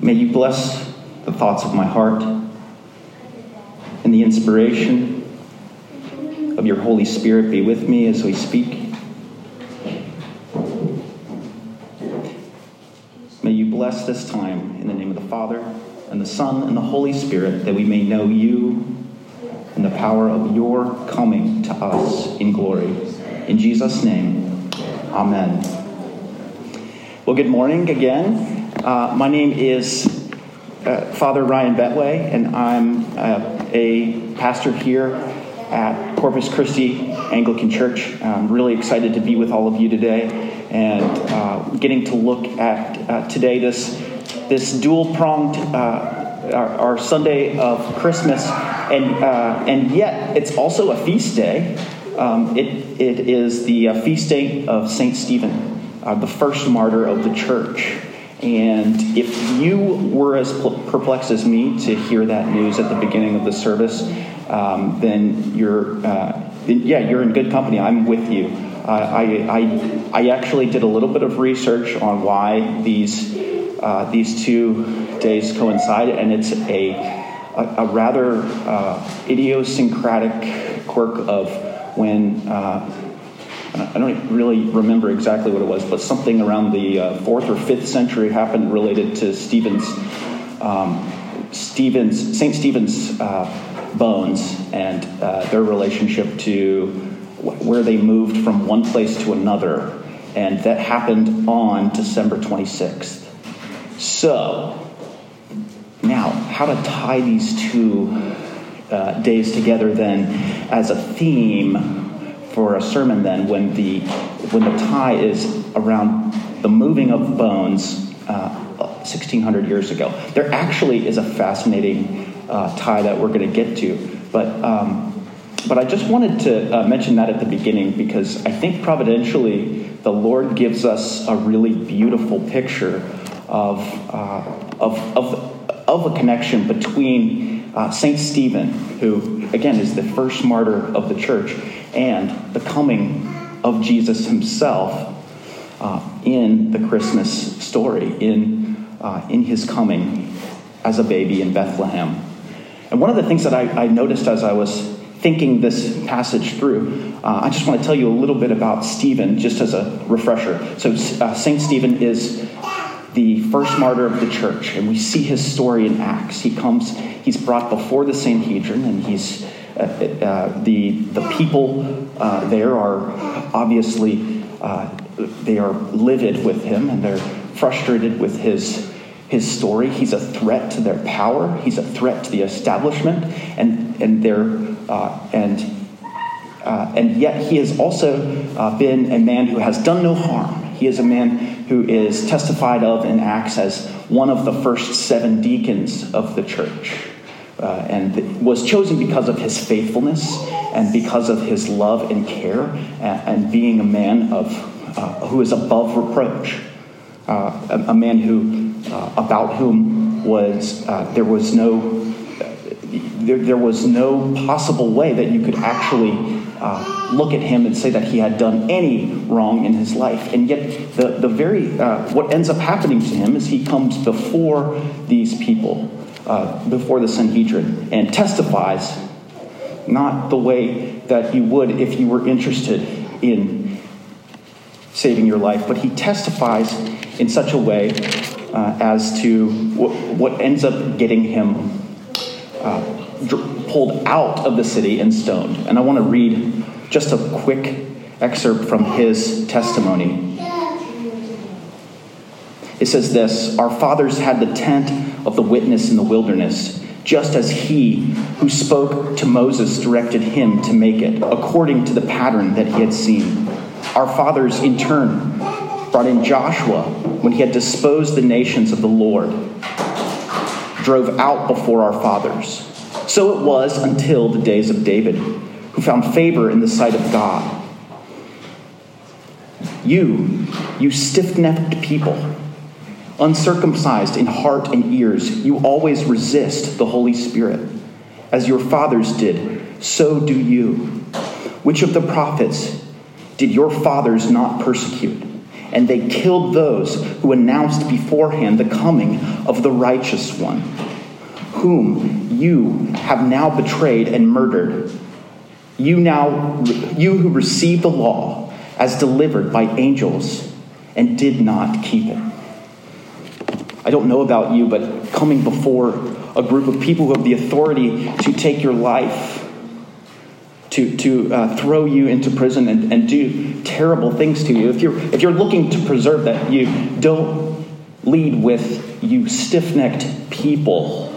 May you bless the thoughts of my heart and the inspiration of your Holy Spirit be with me as we speak. May you bless this time in the name of the Father and the Son and the Holy Spirit that we may know you and the power of your coming to us in glory. In Jesus' name, amen. Well, good morning again. Uh, my name is uh, Father Ryan Betway, and I'm uh, a pastor here at Corpus Christi Anglican Church. I'm really excited to be with all of you today and uh, getting to look at uh, today this, this dual pronged, uh, our, our, Sunday of Christmas, and, and yet it's also a feast day. Um, it, it is the feast day of St. Stephen, the first martyr of the church. And if you were as perplexed as me to hear that news at the beginning of the service, um, then you're, uh, yeah, you're in good company. I'm with you. Uh, I, I, I actually did a little bit of research on why these, uh, these two days coincide, and it's a, a, a rather uh, idiosyncratic quirk of when uh, I don't really remember exactly what it was, but something around the uh, fourth or fifth century happened related to Stephen's, um, Stephen's Saint Stephen's uh, bones and uh, their relationship to where they moved from one place to another, and that happened on December 26th. So, now how to tie these two uh, days together then as a theme for a sermon then when the when the tie is around the moving of bones uh, 1600 years ago. There actually is a fascinating uh, tie that we're going to get to, but. Um, but I just wanted to uh, mention that at the beginning because I think providentially the Lord gives us a really beautiful picture of, uh, of, of, of a connection between uh, St. Stephen, who, again, is the first martyr of the church, and the coming of Jesus himself uh, in the Christmas story, in, uh, in his coming as a baby in Bethlehem. And one of the things that I, I noticed as I was thinking this passage through, uh, I just want to tell you a little bit about Stephen, just as a refresher. So, uh, St. Stephen is the first martyr of the church, and we see his story in Acts. He comes, he's brought before the Sanhedrin, and he's uh, uh, the, the people uh, there are obviously, they are livid with him and they're frustrated with his, his story. He's a threat to their power. He's a threat to the establishment. And, and, they're, and, and yet he has also been a man who has done no harm. He is a man who is testified of in Acts as one of the first seven deacons of the church uh, and was chosen because of his faithfulness and because of his love and care and, and being a man of uh, who is above reproach, uh, a, a, man who uh, about whom was uh, there was no there, there, was no possible way that you could actually uh, look at him and say that he had done any wrong in his life. And yet, the, the very, uh, what ends up happening to him is he comes before these people uh, before the Sanhedrin and testifies not the way that you would if you were interested in saving your life, but he testifies in such a way uh, as to what, what, ends up getting him uh, pulled out of the city and stoned. And I want to read just a quick excerpt from his testimony. It says this Our fathers had the tent of the witness in the wilderness, just as he who spoke to Moses directed him to make it, according to the pattern that he had seen. Our fathers, in turn, brought in Joshua when he had disposed the nations of the Lord drove out before our fathers. So it was until the days of David, who found favor in the sight of God. You, you stiff necked people, uncircumcised in heart and ears, you always resist the Holy Spirit. As your fathers did, so do you. Which of the prophets did your fathers not persecute? And they killed those who announced beforehand the coming of the righteous one, whom you have now betrayed and murdered. You now, you who received the law as delivered by angels and did not keep it. I don't know about you, but coming before a group of people who have the authority to take your life, to, to uh, throw you into prison and, and do terrible things to you, if you're, if you're looking to preserve that, you don't lead with you stiff necked people.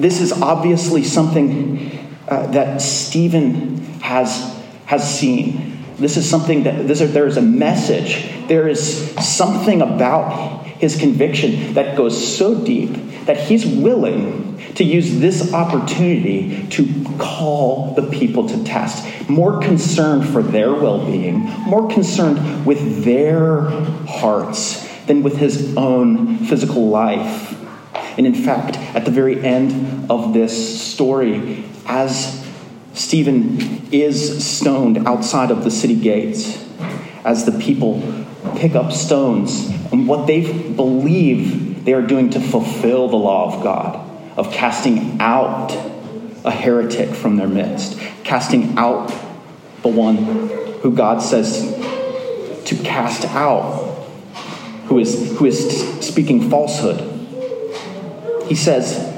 This is obviously something uh, that Stephen has, has seen. This is something that this, there is a message. There is something about his conviction that goes so deep that he's willing to use this opportunity to call the people to test. more concerned for their well being, more concerned with their hearts than with his own physical life. And in fact, at the very end of this story, as Stephen is stoned outside of the city gates as the people pick up stones and what they believe they are doing to fulfill the law of God, of casting out a heretic from their midst, casting out the one who God says to cast out, who is, who is speaking falsehood. He says,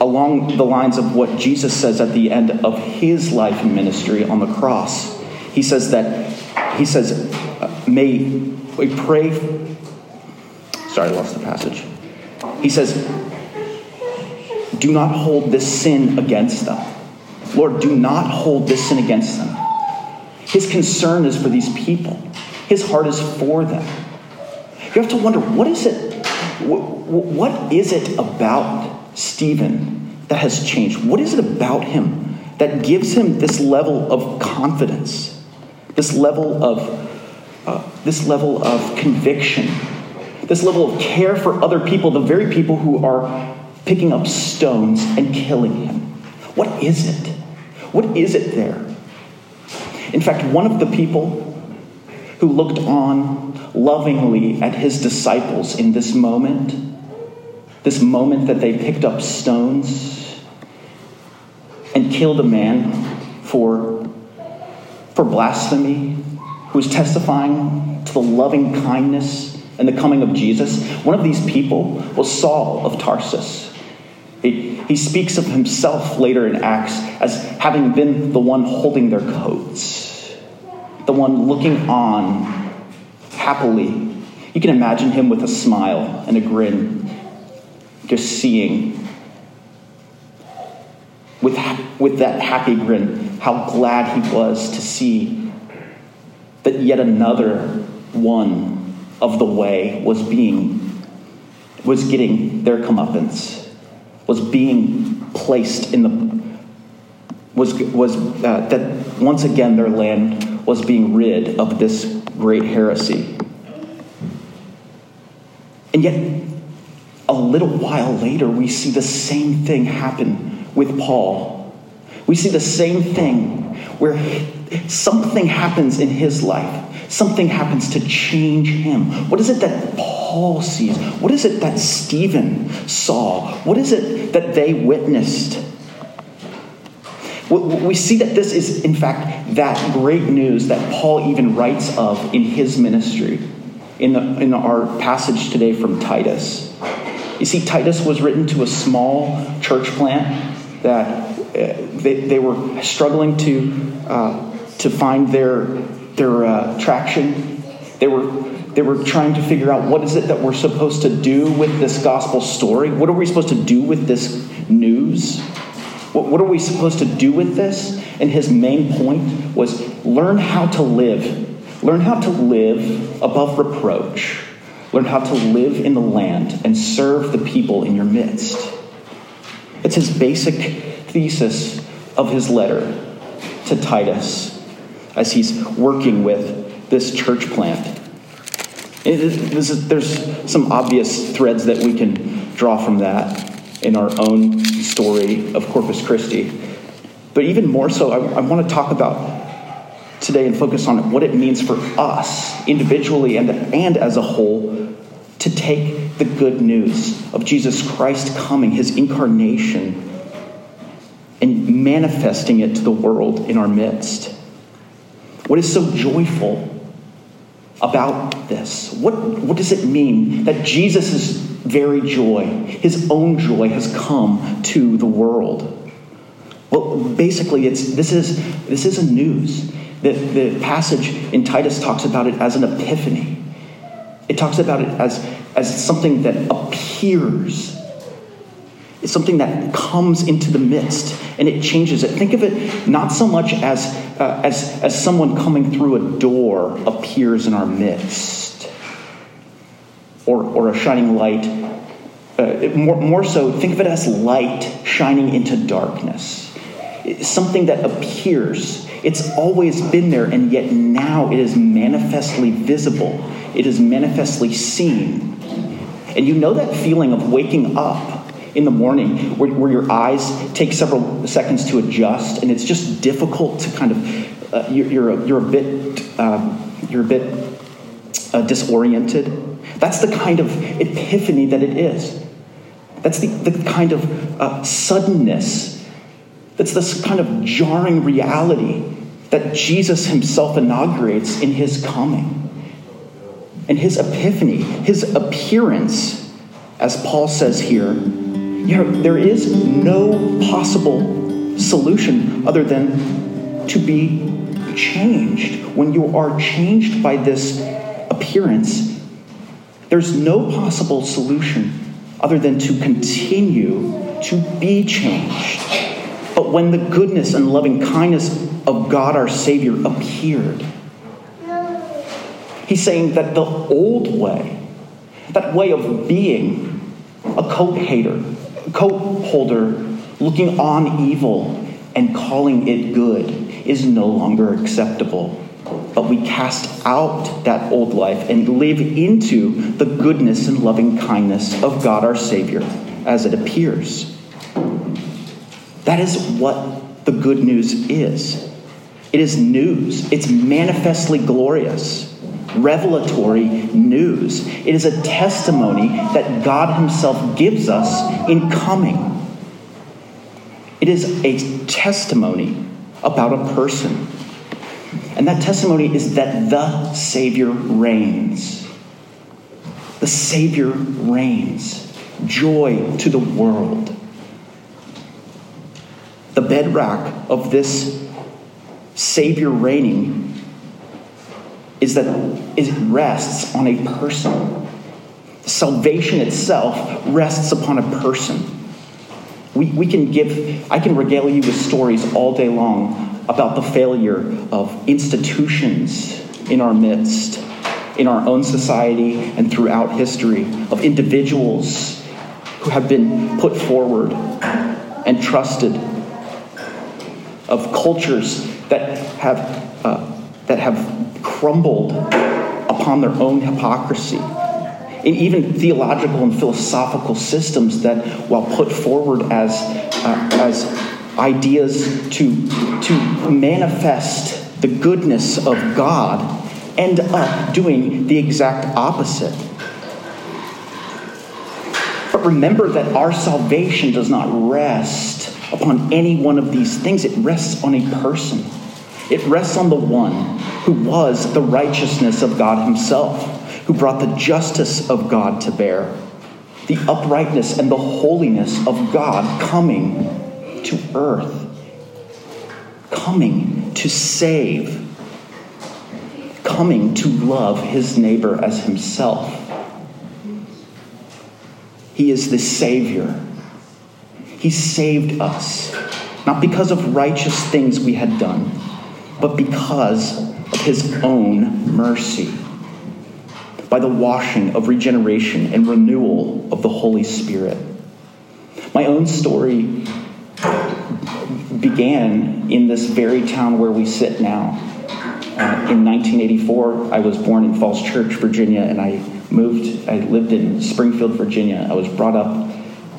along the lines of what Jesus says at the end of his life and ministry on the cross. He says that, he says, uh, may we pray. Sorry, I lost the passage. He says, do not hold this sin against them. Lord, do not hold this sin against them. His concern is for these people, his heart is for them. You have to wonder what is it? What is it about Stephen that has changed? What is it about him that gives him this level of confidence, this level of, uh, this level of conviction, this level of care for other people, the very people who are picking up stones and killing him? What is it? What is it there? In fact, one of the people who looked on lovingly at his disciples in this moment this moment that they picked up stones and killed a man for, for blasphemy, who was testifying to the loving kindness and the coming of Jesus. One of these people was Saul of Tarsus. He, he speaks of himself later in Acts as having been the one holding their coats, the one looking on happily. You can imagine him with a smile and a grin just seeing with, with that happy grin how glad he was to see that yet another one of the way was being was getting their comeuppance was being placed in the was was uh, that once again their land was being rid of this great heresy and yet a little while later, we see the same thing happen with Paul. We see the same thing where something happens in his life, something happens to change him. What is it that Paul sees? What is it that Stephen saw? What is it that they witnessed? We see that this is, in fact, that great news that Paul even writes of in his ministry in, the, in our passage today from Titus. You see, Titus was written to a small church plant that uh, they, they were struggling to, uh, to find their, their uh, traction. They were, they were trying to figure out what is it that we're supposed to do with this gospel story? What are we supposed to do with this news? What, what are we supposed to do with this? And his main point was learn how to live. Learn how to live above reproach learn how to live in the land and serve the people in your midst. It's his basic thesis of his letter to Titus as he's working with this church plant. Is, there's some obvious threads that we can draw from that in our own story of Corpus Christi. But even more so, I, I want to talk about today and focus on what it means for us individually and, and as a whole to take the good news of Jesus Christ coming, his incarnation, and manifesting it to the world in our midst. What is so joyful about this? What, what does it mean that Jesus' very joy, his own joy, has come to the world? Well, basically, it's, this, is, this is a news. The, the passage in Titus talks about it as an epiphany. It talks about it as, as something that appears. It's something that comes into the midst and it changes it. Think of it not so much as, uh, as, as someone coming through a door appears in our midst or, or a shining light. Uh, more, more so, think of it as light shining into darkness. It's something that appears. It's always been there, and yet now it is manifestly visible. It is manifestly seen. And you know that feeling of waking up in the morning where, where your eyes take several seconds to adjust and it's just difficult to kind of uh, you're, you're, a, you're a bit um, you're a bit uh, disoriented. That's the kind of epiphany that it is. That's the, the kind of uh, suddenness. That's this kind of jarring reality that jesus himself inaugurates in his coming. And his epiphany his appearance as paul says here you know, there is no possible solution other than to be changed. When you are changed by this appearance, there's no possible solution other than to continue to be changed. But when the goodness and loving kindness of God our Savior appeared, he's saying that the old way, that way of being a coat hater, coat holder looking on evil and calling it good is no longer acceptable. But we cast out that old life and live into the goodness and loving kindness of God our Savior as it appears. That is what the good news is. It is news, it's manifestly glorious revelatory news. It is a testimony that God Himself gives us in coming. It is a testimony about a person. And that testimony is that the Savior reigns. The Savior reigns. Joy to the world. The bedrock of this Savior reigning is that it rests on a person. Salvation itself rests upon a person. We, we can give, I can regale you with stories all day long about the failure of institutions in our midst, in our own society, and throughout history, of individuals who have been put forward and trusted, of cultures that have, uh, that have crumbled upon their own hypocrisy. And even theological and philosophical systems that, while put forward as, uh, as ideas to, to manifest the goodness of God, end up doing the exact opposite. But remember that our salvation does not rest upon any one of these things, it rests on a person. It rests on the one who was the righteousness of God Himself, who brought the justice of God to bear, the uprightness and the holiness of God coming to earth, coming to save, coming to love His neighbor as Himself. He is the Savior. He saved us, not because of righteous things we had done but because of his own mercy. by the washing of regeneration and renewal of the Holy Spirit. My own story began in this very town where we sit now. Uh, in 1984, I was born in Falls Church, Virginia, and I moved, I lived in Springfield, Virginia. I was brought up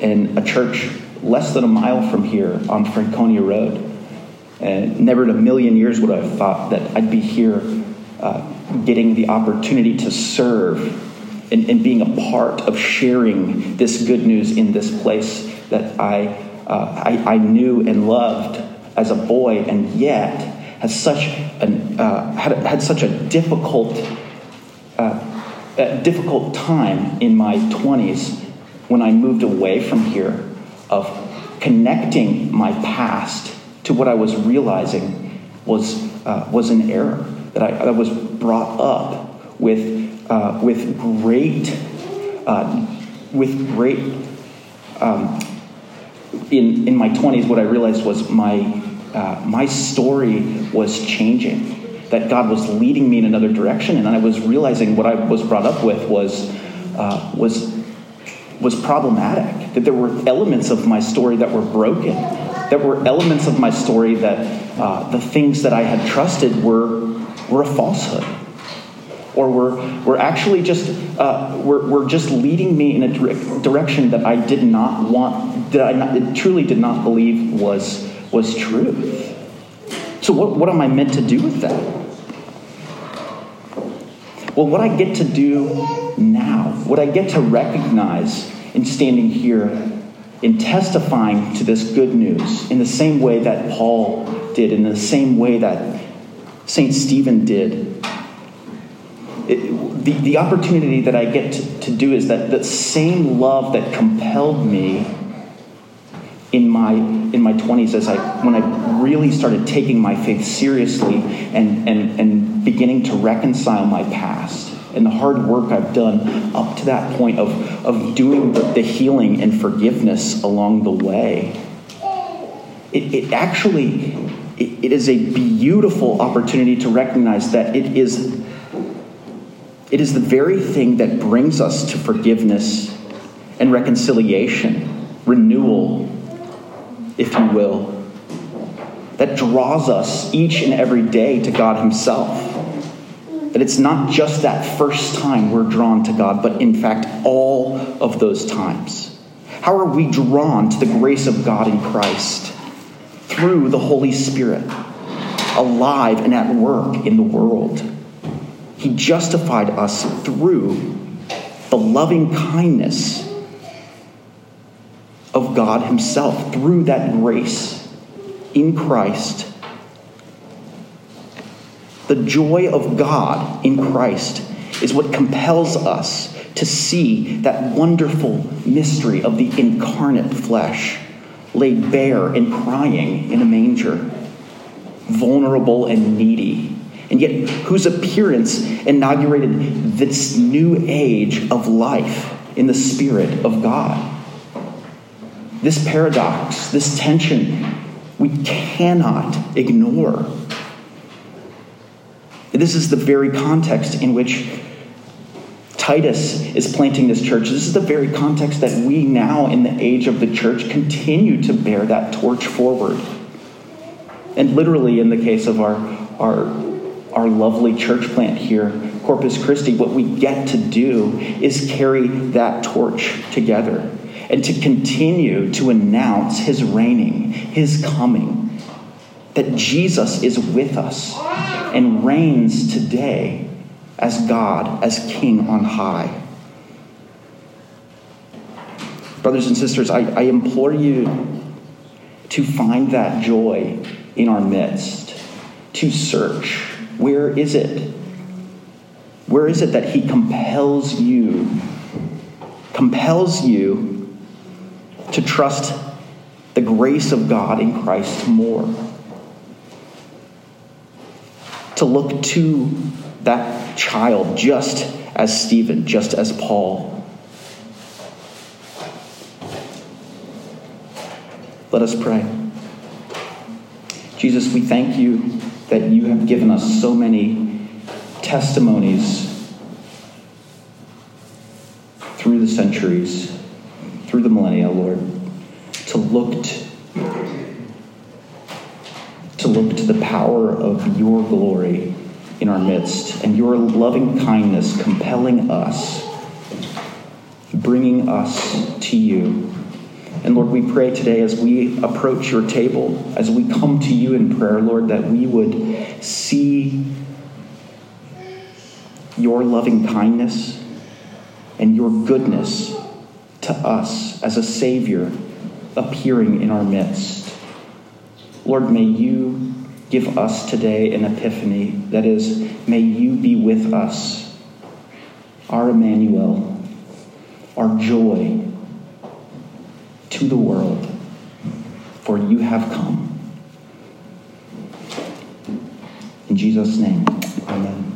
in a church less than a mile from here on Franconia Road. And never in a million years would I have thought that I'd be here uh, getting the opportunity to serve and, and, being a part of sharing this good news in this place that I, uh, I, I, knew and loved as a boy, and yet has such an, uh, had, had such a difficult, uh, a difficult time in my 20s when I moved away from here of connecting my past to what I was realizing was, uh, was an error, that I, I was brought up with, uh, with great, uh, with great, um, in, in my 20s, what I realized was my, uh, my story was changing. That God was leading me in another direction, and I was realizing what I was brought up with was, uh, was was problematic, that there were elements of my story that were broken, that were elements of my story that uh, the things that I had trusted were, were a falsehood. Or were, were actually just uh, were, were just leading me in a direction that I did not want, that I not, truly did not believe was, was truth. So, what, what am I meant to do with that? Well, what I get to do now, what I get to recognize in standing here in testifying to this good news in the same way that Paul did, in the same way that St. Stephen did. It, the, the opportunity that I get to, to do is that the same love that compelled me in my in my 20s as I when I really started taking my faith seriously and and and beginning to reconcile my past and the hard work I've done up to that point of, of doing the, the healing and forgiveness along the way. It, it actually it, it is a beautiful opportunity to recognize that it is it is the very thing that brings us to forgiveness and reconciliation, renewal, if you will, that draws us each and every day to God Himself. That it's not just that first time we're drawn to God, but in fact, all of those times. How are we drawn to the grace of God in Christ? Through the Holy Spirit, alive and at work in the world. He justified us through the loving kindness of God Himself, through that grace in Christ the joy of God in Christ is what compels us to see that wonderful mystery of the incarnate flesh laid bare and crying in a manger, vulnerable and needy, and yet whose appearance inaugurated this new age of life in the Spirit of God. This paradox, this tension, we cannot ignore. This is the very context in which Titus is planting this church. This is the very context that we now, in the age of the church, continue to bear that torch forward. And literally, in the case of our, our, our lovely church plant here, Corpus Christi, what we get to do is carry that torch together and to continue to announce his reigning, his coming, that Jesus is with us and reigns today as God, as King on high. Brothers and sisters, I, I implore you to find that joy in our midst, to search. Where is it? Where is it that He compels you, compels you to trust the grace of God in Christ more? To look to that child just as Stephen, just as Paul. Let us pray. Jesus, we thank you that you have given us so many testimonies through the centuries, through the millennia, Lord, to look to, look to the power of your glory in our midst and your loving kindness compelling us, bringing us to you. And Lord, we pray today as we approach your table, as we come to you in prayer, Lord, that we would see your loving kindness and your goodness to us as a Savior appearing in our midst. Lord, may you give us today an epiphany. That is, may you be with us, our Emmanuel, our joy to the world, for you have come. In Jesus' name, amen.